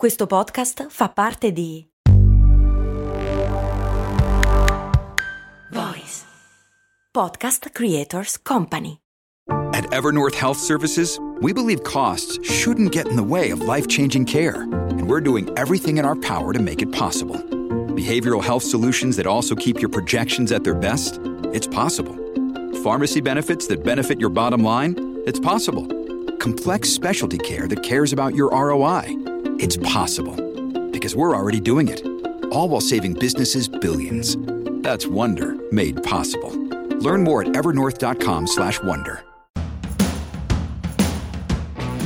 Questo podcast fa parte di Voice Podcast Creators Company. At Evernorth Health Services, we believe costs shouldn't get in the way of life-changing care, and we're doing everything in our power to make it possible. Behavioral health solutions that also keep your projections at their best? It's possible. Pharmacy benefits that benefit your bottom line? It's possible. Complex specialty care that cares about your ROI? It's possible. Because we're already doing it. All while saving businesses billions. That's Wonder made possible. Learn more at evernorth.com/wonder.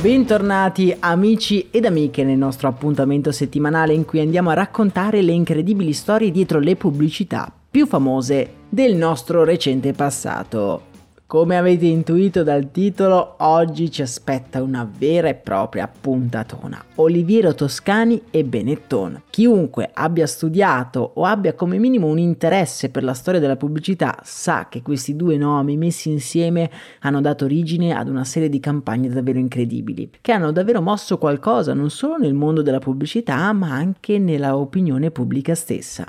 Bentornati amici ed amiche nel nostro appuntamento settimanale in cui andiamo a raccontare le incredibili storie dietro le pubblicità più famose del nostro recente passato. Come avete intuito dal titolo, oggi ci aspetta una vera e propria puntatona. Oliviero Toscani e Benetton. Chiunque abbia studiato o abbia come minimo un interesse per la storia della pubblicità sa che questi due nomi messi insieme hanno dato origine ad una serie di campagne davvero incredibili, che hanno davvero mosso qualcosa non solo nel mondo della pubblicità ma anche nella opinione pubblica stessa.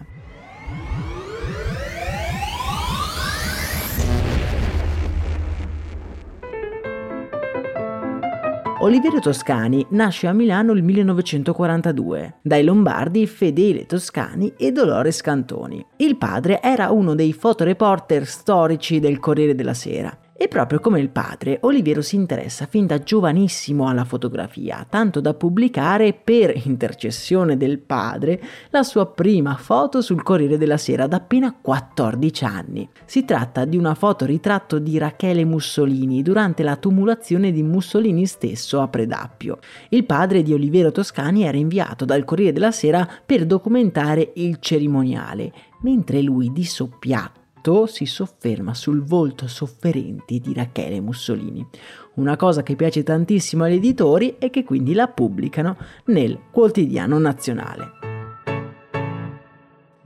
Oliviero Toscani nasce a Milano nel 1942 dai lombardi Fedele Toscani e Dolores Cantoni. Il padre era uno dei fotoreporter storici del Corriere della Sera e proprio come il padre, Oliviero si interessa fin da giovanissimo alla fotografia, tanto da pubblicare per intercessione del padre la sua prima foto sul Corriere della Sera ad appena 14 anni. Si tratta di una fotoritratto di Rachele Mussolini durante la tumulazione di Mussolini stesso a Predappio. Il padre di Oliviero Toscani era inviato dal Corriere della Sera per documentare il cerimoniale, mentre lui di soppiatto si sofferma sul volto sofferente di Rachele Mussolini, una cosa che piace tantissimo agli editori e che quindi la pubblicano nel quotidiano nazionale.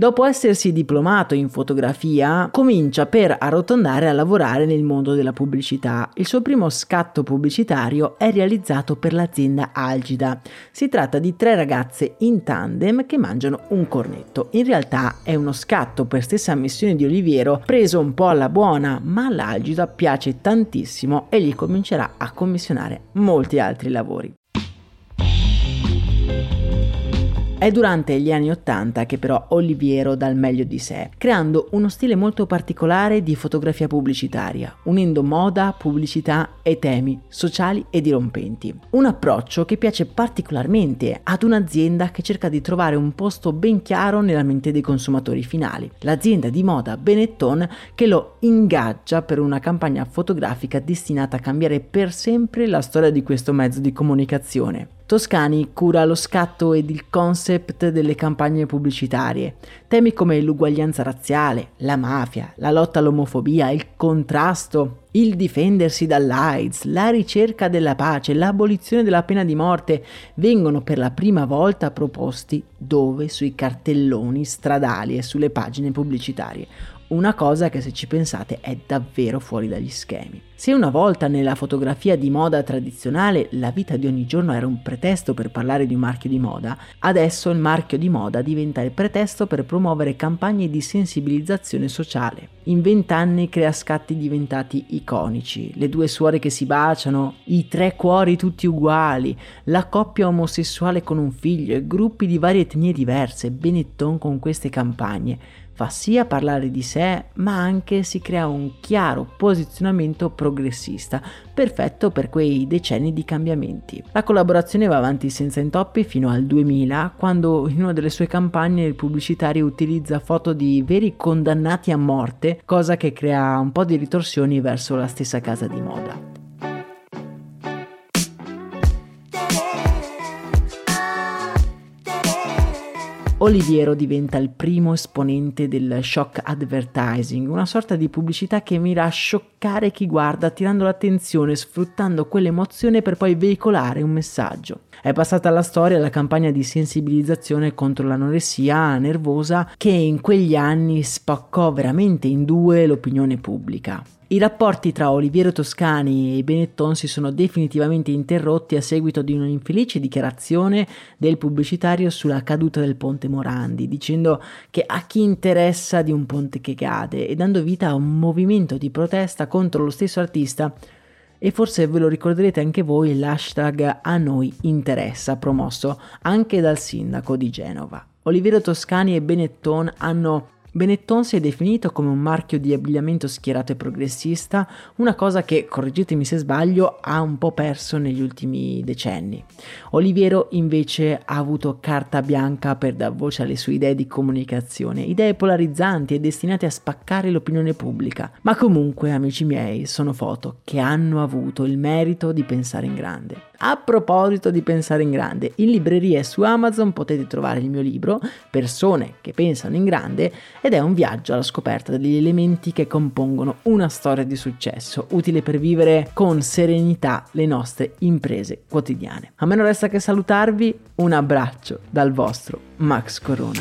Dopo essersi diplomato in fotografia, comincia per arrotondare a lavorare nel mondo della pubblicità. Il suo primo scatto pubblicitario è realizzato per l'azienda Algida. Si tratta di tre ragazze in tandem che mangiano un cornetto. In realtà è uno scatto per stessa ammissione di Oliviero, preso un po' alla buona, ma all'Algida piace tantissimo e gli comincerà a commissionare molti altri lavori. È durante gli anni Ottanta che però Oliviero dà il meglio di sé, creando uno stile molto particolare di fotografia pubblicitaria, unendo moda, pubblicità e temi sociali e dirompenti. Un approccio che piace particolarmente ad un'azienda che cerca di trovare un posto ben chiaro nella mente dei consumatori finali, l'azienda di moda Benetton che lo ingaggia per una campagna fotografica destinata a cambiare per sempre la storia di questo mezzo di comunicazione. Toscani cura lo scatto ed il concept delle campagne pubblicitarie. Temi come l'uguaglianza razziale, la mafia, la lotta all'omofobia, il contrasto, il difendersi dall'AIDS, la ricerca della pace, l'abolizione della pena di morte vengono per la prima volta proposti dove sui cartelloni stradali e sulle pagine pubblicitarie una cosa che se ci pensate è davvero fuori dagli schemi. Se una volta nella fotografia di moda tradizionale la vita di ogni giorno era un pretesto per parlare di un marchio di moda, adesso il marchio di moda diventa il pretesto per promuovere campagne di sensibilizzazione sociale. In vent'anni crea scatti diventati iconici, le due suore che si baciano, i tre cuori tutti uguali, la coppia omosessuale con un figlio e gruppi di varie etnie diverse, Benetton con queste campagne fa sia parlare di sé, ma anche si crea un chiaro posizionamento progressista, perfetto per quei decenni di cambiamenti. La collaborazione va avanti senza intoppi fino al 2000, quando in una delle sue campagne il pubblicitario utilizza foto di veri condannati a morte, cosa che crea un po' di ritorsioni verso la stessa casa di moda. Oliviero diventa il primo esponente del shock advertising, una sorta di pubblicità che mira a scioccare chi guarda, attirando l'attenzione, sfruttando quell'emozione per poi veicolare un messaggio. È passata alla storia la campagna di sensibilizzazione contro l'anoressia nervosa che in quegli anni spaccò veramente in due l'opinione pubblica. I rapporti tra Oliviero Toscani e Benetton si sono definitivamente interrotti a seguito di un'infelice dichiarazione del pubblicitario sulla caduta del ponte Morandi, dicendo che a chi interessa di un ponte che cade e dando vita a un movimento di protesta contro lo stesso artista e forse ve lo ricorderete anche voi l'hashtag a noi interessa promosso anche dal sindaco di Genova. Oliviero Toscani e Benetton hanno Benetton si è definito come un marchio di abbigliamento schierato e progressista, una cosa che, correggetemi se sbaglio, ha un po' perso negli ultimi decenni. Oliviero invece ha avuto carta bianca per dar voce alle sue idee di comunicazione, idee polarizzanti e destinate a spaccare l'opinione pubblica, ma comunque, amici miei, sono foto che hanno avuto il merito di pensare in grande. A proposito di pensare in grande, in libreria e su Amazon potete trovare il mio libro Persone che pensano in grande ed è un viaggio alla scoperta degli elementi che compongono una storia di successo, utile per vivere con serenità le nostre imprese quotidiane. A me non resta che salutarvi, un abbraccio dal vostro Max Corona.